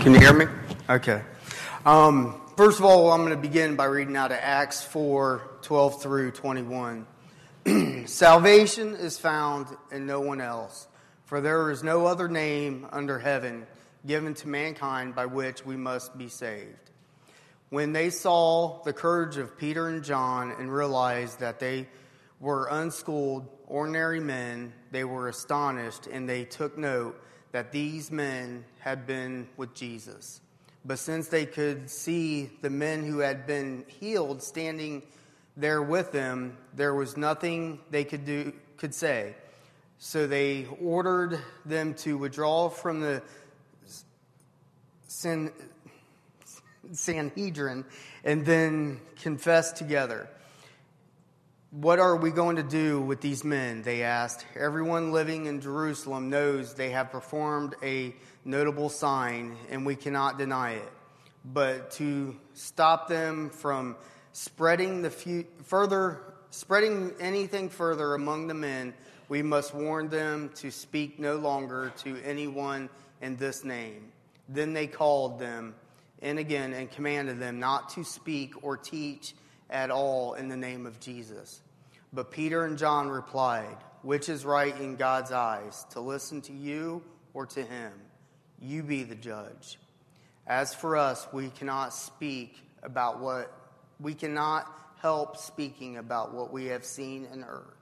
Can you hear me? Okay. Um, first of all, I'm going to begin by reading out of Acts 4 12 through 21. Salvation is found in no one else, for there is no other name under heaven given to mankind by which we must be saved. When they saw the courage of Peter and John and realized that they were unschooled, ordinary men, they were astonished and they took note that these men had been with Jesus. But since they could see the men who had been healed standing there with them, there was nothing they could do could say. So they ordered them to withdraw from the Sanhedrin and then confess together. What are we going to do with these men? They asked. Everyone living in Jerusalem knows they have performed a notable sign, and we cannot deny it. But to stop them from spreading the few, further, spreading anything further among the men, we must warn them to speak no longer to anyone in this name. Then they called them in again and commanded them not to speak or teach at all in the name of Jesus. But Peter and John replied, Which is right in God's eyes, to listen to you or to him? You be the judge. As for us, we cannot speak about what we cannot help speaking about what we have seen and heard.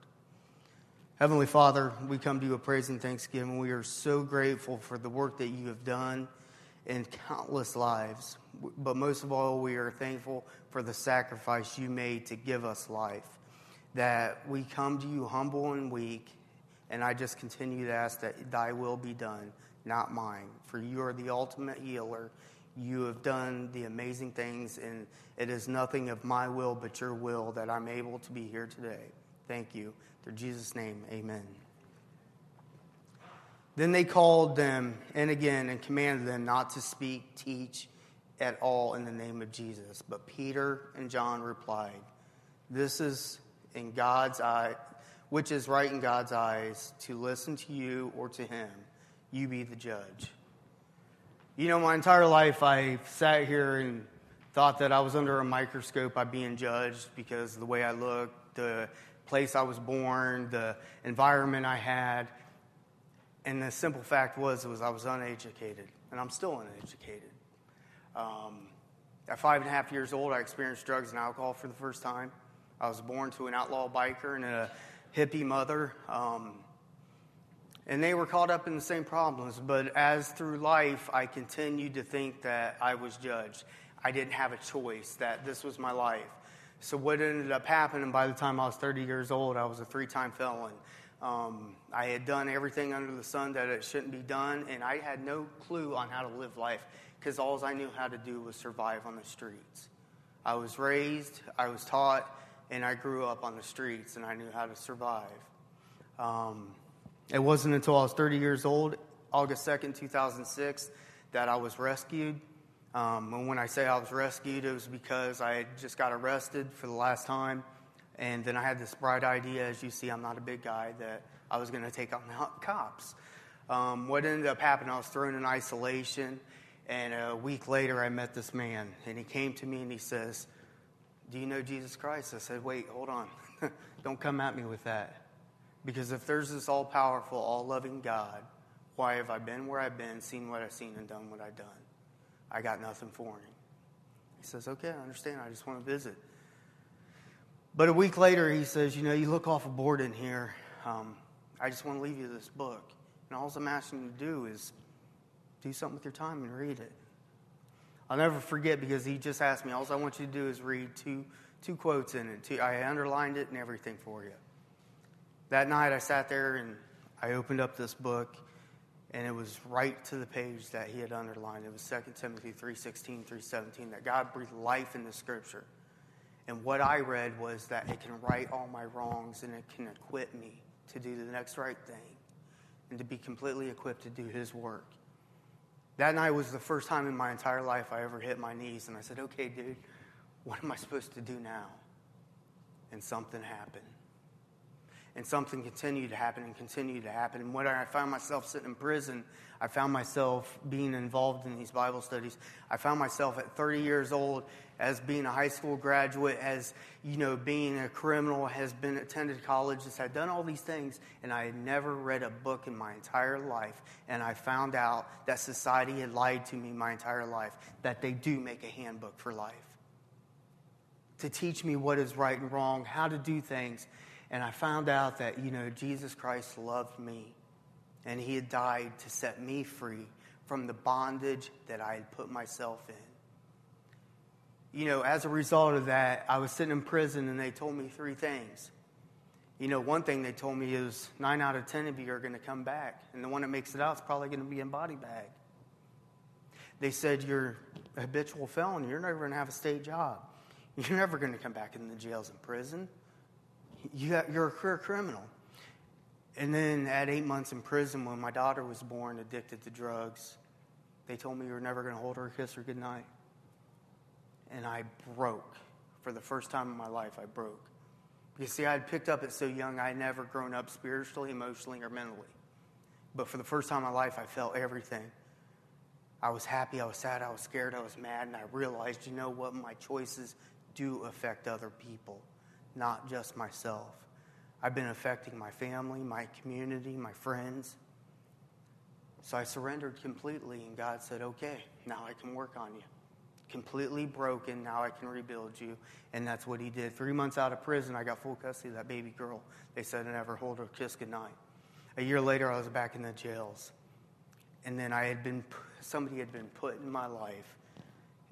Heavenly Father, we come to you a praise and thanksgiving. We are so grateful for the work that you have done in countless lives. But most of all, we are thankful for the sacrifice you made to give us life. That we come to you humble and weak, and I just continue to ask that thy will be done, not mine. For you are the ultimate healer. You have done the amazing things, and it is nothing of my will but your will that I'm able to be here today. Thank you. Through Jesus' name, amen. Then they called them in again and commanded them not to speak, teach at all in the name of Jesus. But Peter and John replied, This is in God's eye, which is right in God's eyes, to listen to you or to him. You be the judge. You know, my entire life I sat here and thought that I was under a microscope by being judged because the way I looked, the place I was born, the environment I had. And the simple fact was, was I was uneducated, and I'm still uneducated. Um, at five and a half years old, I experienced drugs and alcohol for the first time. I was born to an outlaw biker and a hippie mother. Um, and they were caught up in the same problems. But as through life, I continued to think that I was judged. I didn't have a choice, that this was my life. So, what ended up happening by the time I was 30 years old, I was a three time felon. Um, I had done everything under the sun that it shouldn't be done, and I had no clue on how to live life because all I knew how to do was survive on the streets. I was raised, I was taught, and I grew up on the streets, and I knew how to survive. Um, it wasn't until I was 30 years old, August 2nd, 2006, that I was rescued. Um, and when I say I was rescued, it was because I just got arrested for the last time. And then I had this bright idea, as you see, I'm not a big guy, that I was going to take on the cops. Um, what ended up happening, I was thrown in isolation. And a week later, I met this man. And he came to me and he says, Do you know Jesus Christ? I said, Wait, hold on. Don't come at me with that. Because if there's this all powerful, all loving God, why have I been where I've been, seen what I've seen, and done what I've done? I got nothing for him. He says, Okay, I understand. I just want to visit. But a week later, he says, You know, you look off a board in here. Um, I just want to leave you this book. And all I'm asking you to do is do something with your time and read it. I'll never forget because he just asked me, All I want you to do is read two, two quotes in it. Two, I underlined it and everything for you. That night, I sat there and I opened up this book, and it was right to the page that he had underlined. It was 2 Timothy 3.16, 3.17, that God breathed life into Scripture. And what I read was that it can right all my wrongs and it can equip me to do the next right thing and to be completely equipped to do His work. That night was the first time in my entire life I ever hit my knees and I said, okay, dude, what am I supposed to do now? And something happened. And something continued to happen and continued to happen. And when I found myself sitting in prison, I found myself being involved in these Bible studies. I found myself at 30 years old as being a high school graduate, as you know, being a criminal, has been attended colleges, had done all these things, and I had never read a book in my entire life. And I found out that society had lied to me my entire life, that they do make a handbook for life to teach me what is right and wrong, how to do things. And I found out that, you know, Jesus Christ loved me and he had died to set me free from the bondage that I had put myself in. You know, as a result of that, I was sitting in prison and they told me three things. You know, one thing they told me is nine out of ten of you are going to come back, and the one that makes it out is probably going to be in body bag. They said you're a habitual felon, you're never going to have a state job. You're never going to come back in the jails and prison. You're a career criminal. And then at eight months in prison, when my daughter was born, addicted to drugs, they told me you were never going to hold her, kiss her goodnight. And I broke. For the first time in my life, I broke. You see, I had picked up it so young, I had never grown up spiritually, emotionally, or mentally. But for the first time in my life, I felt everything. I was happy, I was sad, I was scared, I was mad, and I realized, you know what? My choices do affect other people, not just myself. I've been affecting my family, my community, my friends. So I surrendered completely, and God said, Okay, now I can work on you. Completely broken, now I can rebuild you. And that's what He did. Three months out of prison, I got full custody of that baby girl. They said I never hold her kiss goodnight. A year later, I was back in the jails. And then I had been, somebody had been put in my life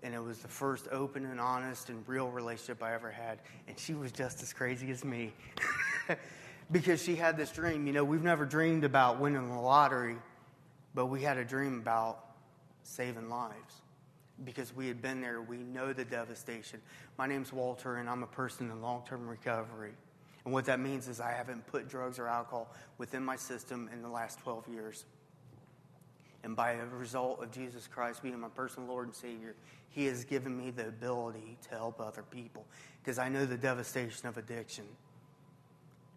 and it was the first open and honest and real relationship I ever had. And she was just as crazy as me because she had this dream. You know, we've never dreamed about winning the lottery, but we had a dream about saving lives because we had been there. We know the devastation. My name's Walter, and I'm a person in long term recovery. And what that means is I haven't put drugs or alcohol within my system in the last 12 years. And by a result of Jesus Christ being my personal Lord and Savior, He has given me the ability to help other people because I know the devastation of addiction.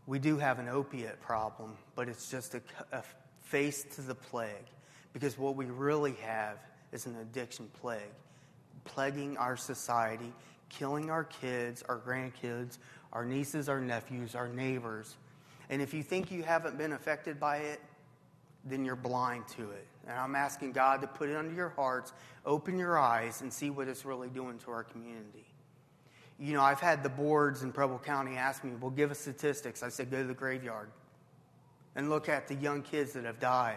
We do have an opiate problem, but it's just a, a face to the plague because what we really have is an addiction plague, plaguing our society, killing our kids, our grandkids, our nieces, our nephews, our neighbors. And if you think you haven't been affected by it, then you're blind to it. And I'm asking God to put it under your hearts, open your eyes, and see what it's really doing to our community. You know, I've had the boards in Preble County ask me, well, give us statistics. I said, go to the graveyard and look at the young kids that have died.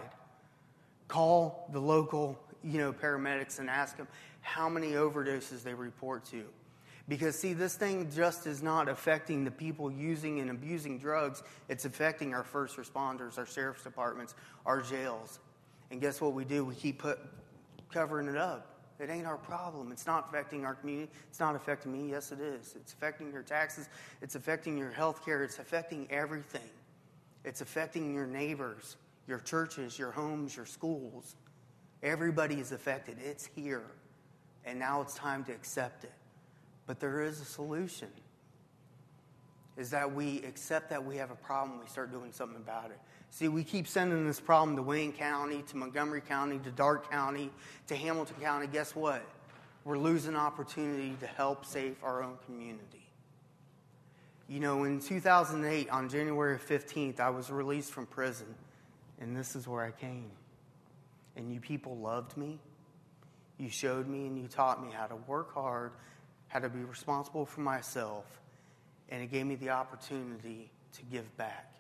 Call the local, you know, paramedics and ask them how many overdoses they report to. Because, see, this thing just is not affecting the people using and abusing drugs, it's affecting our first responders, our sheriff's departments, our jails. And guess what we do? We keep put, covering it up. It ain't our problem. It's not affecting our community. It's not affecting me. Yes, it is. It's affecting your taxes. It's affecting your health care. It's affecting everything. It's affecting your neighbors, your churches, your homes, your schools. Everybody is affected. It's here. And now it's time to accept it. But there is a solution. Is that we accept that we have a problem, we start doing something about it. See, we keep sending this problem to Wayne County, to Montgomery County, to Darke County, to Hamilton County. Guess what? We're losing opportunity to help save our own community. You know, in 2008, on January 15th, I was released from prison, and this is where I came. And you people loved me. You showed me and you taught me how to work hard how to be responsible for myself, and it gave me the opportunity to give back.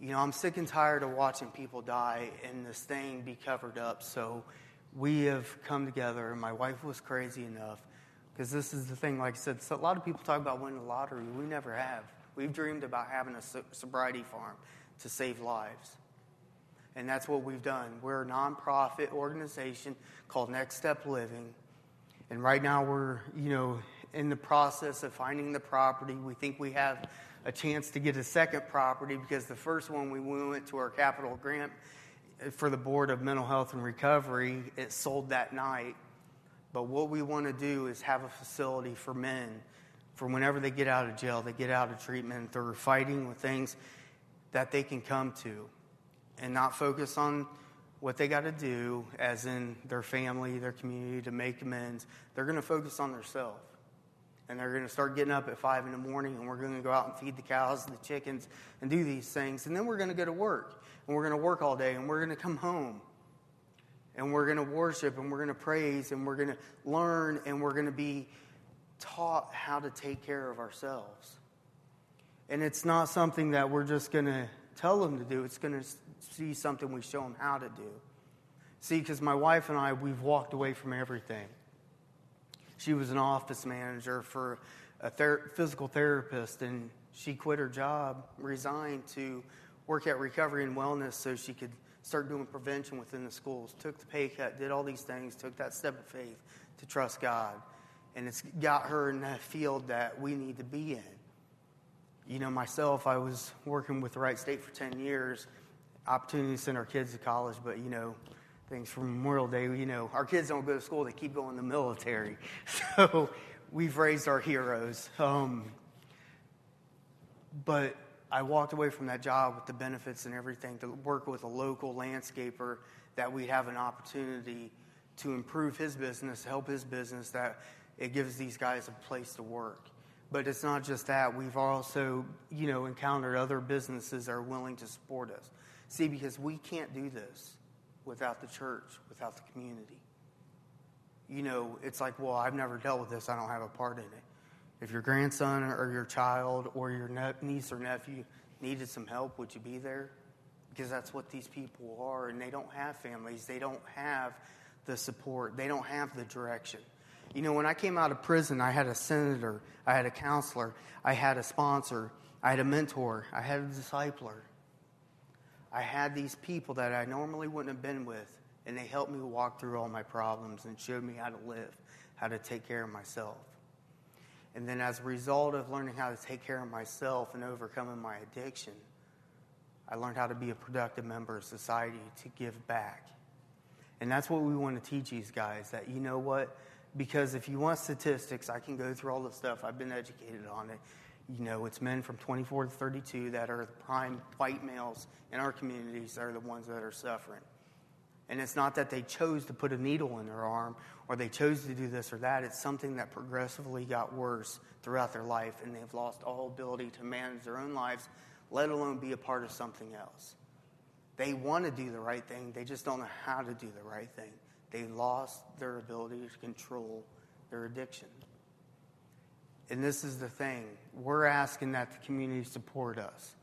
You know, I'm sick and tired of watching people die and this thing be covered up. So we have come together, my wife was crazy enough because this is the thing, like I said, so a lot of people talk about winning the lottery. We never have. We've dreamed about having a sobriety farm to save lives. And that's what we've done. We're a nonprofit organization called Next Step Living and right now we're, you know, in the process of finding the property. We think we have a chance to get a second property because the first one we went to our capital grant uh, for the Board of Mental Health and Recovery, it sold that night. But what we want to do is have a facility for men for whenever they get out of jail, they get out of treatment, they're fighting with things that they can come to and not focus on what they got to do, as in their family, their community, to make amends. They're going to focus on themselves. And they're going to start getting up at 5 in the morning, and we're going to go out and feed the cows and the chickens and do these things. And then we're going to go to work, and we're going to work all day, and we're going to come home. And we're going to worship, and we're going to praise, and we're going to learn, and we're going to be taught how to take care of ourselves. And it's not something that we're just going to tell them to do, it's going to see something we show them how to do. See, because my wife and I, we've walked away from everything. She was an office manager for a ther- physical therapist, and she quit her job, resigned to work at recovery and wellness so she could start doing prevention within the schools. Took the pay cut, did all these things, took that step of faith to trust God. And it's got her in that field that we need to be in. You know, myself, I was working with the Wright State for 10 years, opportunity to send our kids to college, but, you know, things from Memorial Day, you know, our kids don't go to school, they keep going to the military. So we've raised our heroes. Um, but I walked away from that job with the benefits and everything to work with a local landscaper that we'd have an opportunity to improve his business, help his business, that it gives these guys a place to work. But it's not just that. We've also, you know, encountered other businesses that are willing to support us. See, because we can't do this without the church, without the community. You know, it's like, well, I've never dealt with this. I don't have a part in it. If your grandson or your child or your niece or nephew needed some help, would you be there? Because that's what these people are, and they don't have families. They don't have the support. They don't have the direction. You know, when I came out of prison, I had a senator, I had a counselor, I had a sponsor, I had a mentor, I had a discipler. I had these people that I normally wouldn't have been with, and they helped me walk through all my problems and showed me how to live, how to take care of myself. And then, as a result of learning how to take care of myself and overcoming my addiction, I learned how to be a productive member of society to give back. And that's what we want to teach these guys that, you know what? because if you want statistics, I can go through all the stuff. I've been educated on it. You know, it's men from 24 to 32 that are the prime white males in our communities that are the ones that are suffering. And it's not that they chose to put a needle in their arm or they chose to do this or that. It's something that progressively got worse throughout their life, and they've lost all ability to manage their own lives, let alone be a part of something else. They want to do the right thing, they just don't know how to do the right thing. They lost their ability to control their addiction. And this is the thing we're asking that the community support us.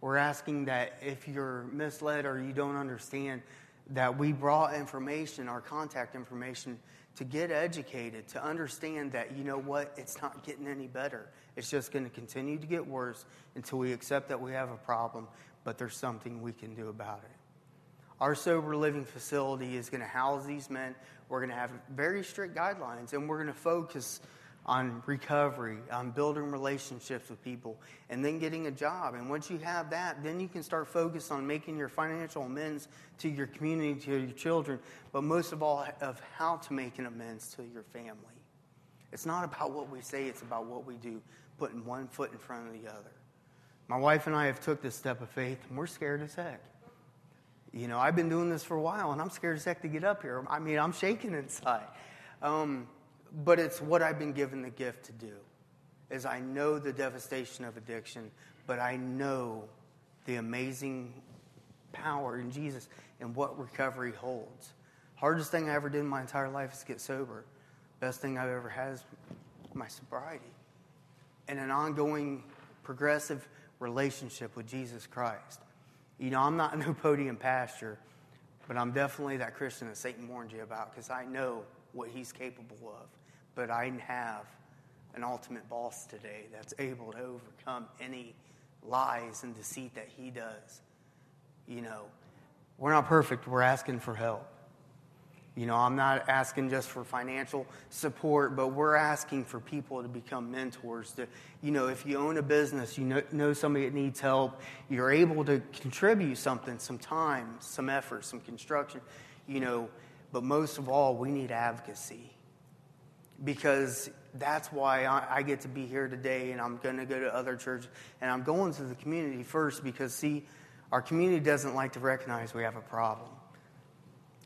We're asking that if you're misled or you don't understand, that we brought information, our contact information, to get educated, to understand that, you know what, it's not getting any better. It's just going to continue to get worse until we accept that we have a problem, but there's something we can do about it. Our sober living facility is going to house these men. We're going to have very strict guidelines, and we're going to focus on recovery, on building relationships with people, and then getting a job. And once you have that, then you can start focus on making your financial amends to your community, to your children, but most of all, of how to make an amends to your family. It's not about what we say, it's about what we do, putting one foot in front of the other. My wife and I have took this step of faith, and we're scared as heck. You know, I've been doing this for a while and I'm scared as heck to get up here. I mean, I'm shaking inside. Um, but it's what I've been given the gift to do. Is I know the devastation of addiction, but I know the amazing power in Jesus and what recovery holds. Hardest thing I ever did in my entire life is get sober. Best thing I've ever had is my sobriety and an ongoing progressive relationship with Jesus Christ. You know, I'm not no podium pastor, but I'm definitely that Christian that Satan warned you about because I know what he's capable of. But I have an ultimate boss today that's able to overcome any lies and deceit that he does. You know, we're not perfect, we're asking for help. You know, I'm not asking just for financial support, but we're asking for people to become mentors. To, you know, if you own a business, you know, know somebody that needs help, you're able to contribute something, some time, some effort, some construction, you know, but most of all, we need advocacy. Because that's why I, I get to be here today and I'm going to go to other churches. And I'm going to the community first because, see, our community doesn't like to recognize we have a problem.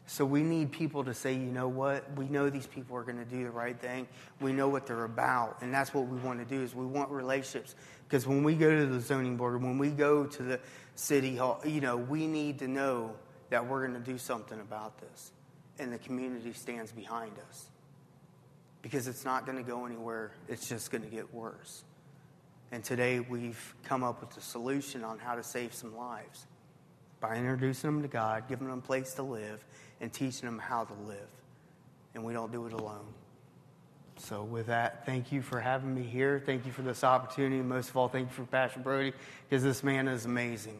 So we need people to say, you know what? We know these people are going to do the right thing. We know what they're about, and that's what we want to do. Is we want relationships because when we go to the zoning board, when we go to the city hall, you know, we need to know that we're going to do something about this, and the community stands behind us because it's not going to go anywhere. It's just going to get worse. And today we've come up with a solution on how to save some lives by introducing them to God, giving them a place to live, and teaching them how to live. And we don't do it alone. So, with that, thank you for having me here. Thank you for this opportunity. Most of all, thank you for Pastor Brody, because this man is amazing.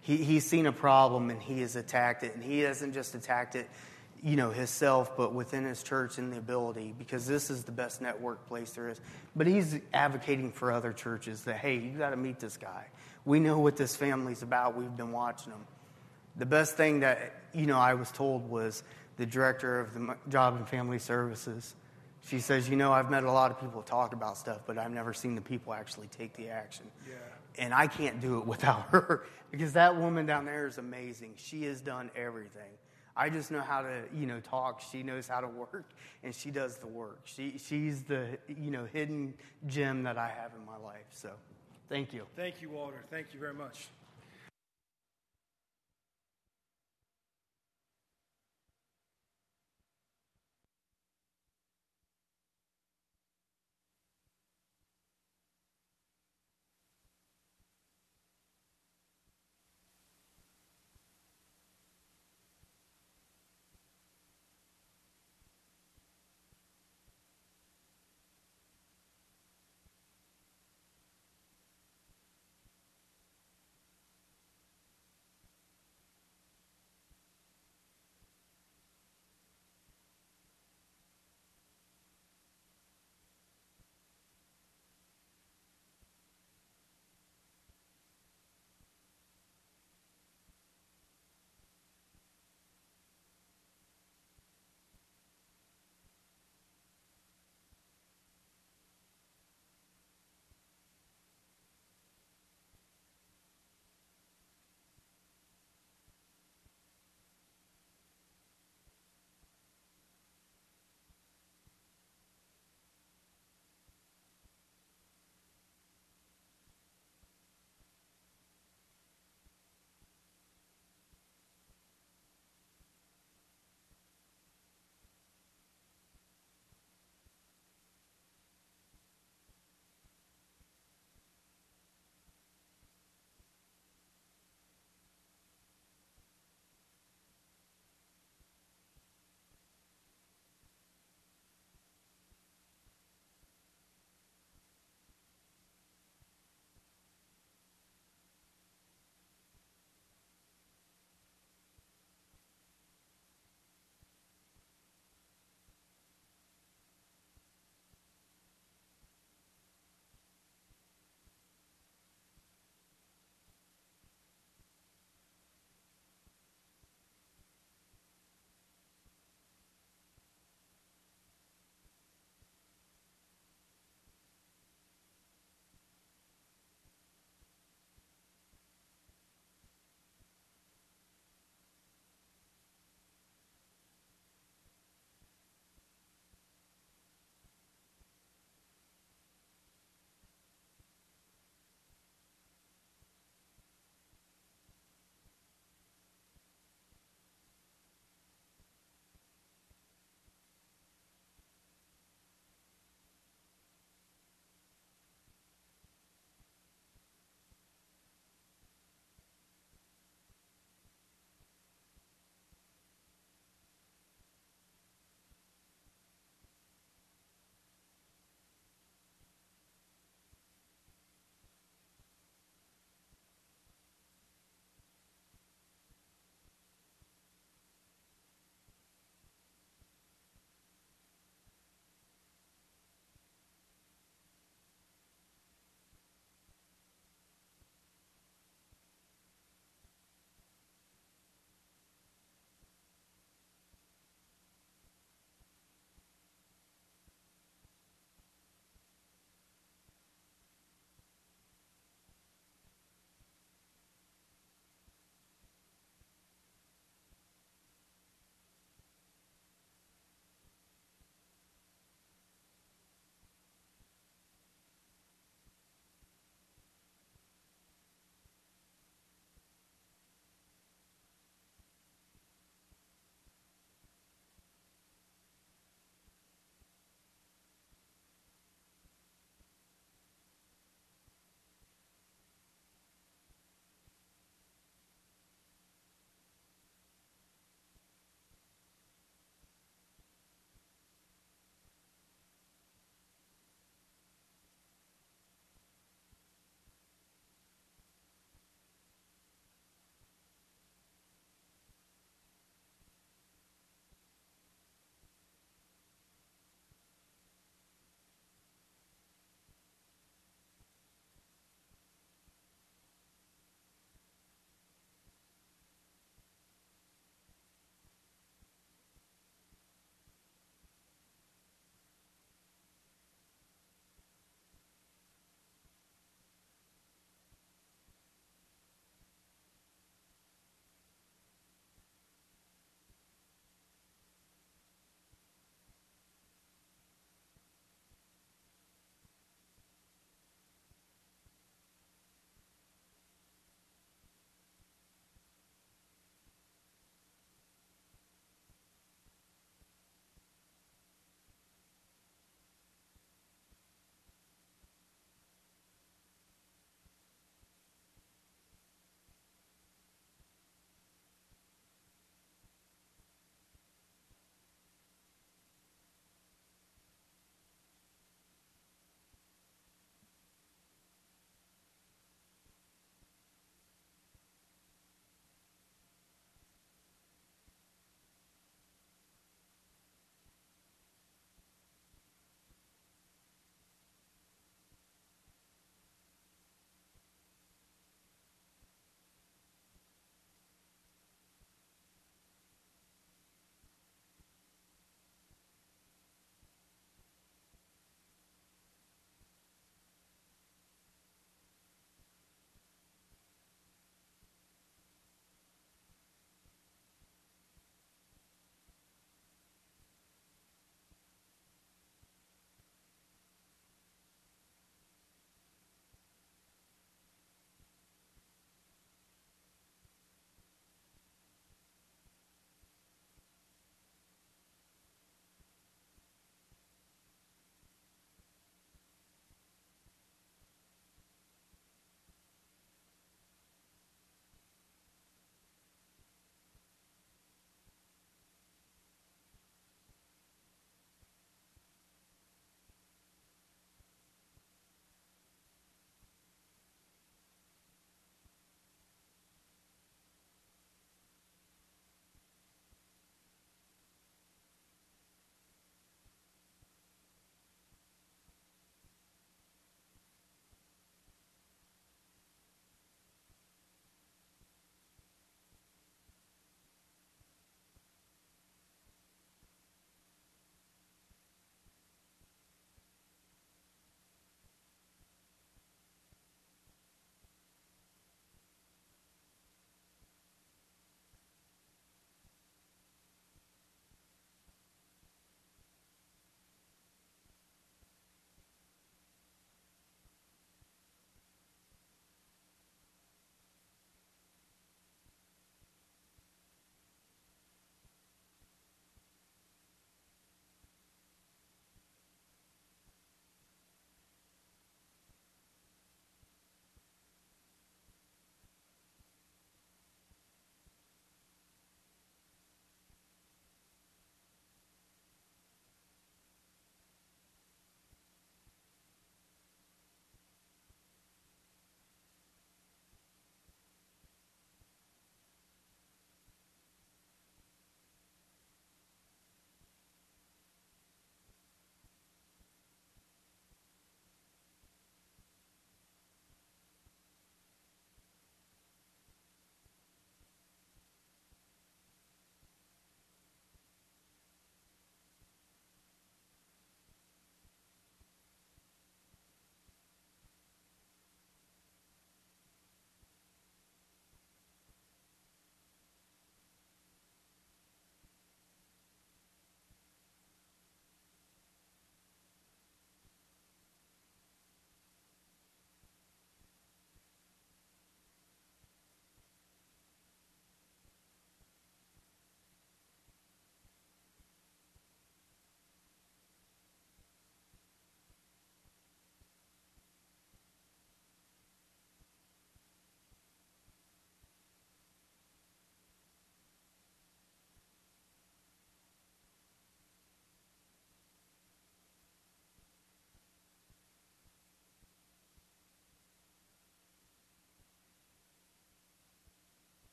He, he's seen a problem and he has attacked it. And he hasn't just attacked it, you know, himself, but within his church and the ability, because this is the best network place there is. But he's advocating for other churches that, hey, you got to meet this guy. We know what this family's about. We've been watching them. The best thing that, you know, I was told was the director of the Job and Family Services. She says, you know, I've met a lot of people talk about stuff, but I've never seen the people actually take the action. Yeah. And I can't do it without her because that woman down there is amazing. She has done everything. I just know how to, you know, talk. She knows how to work, and she does the work. She, she's the, you know, hidden gem that I have in my life. So, thank you. Thank you, Walter. Thank you very much.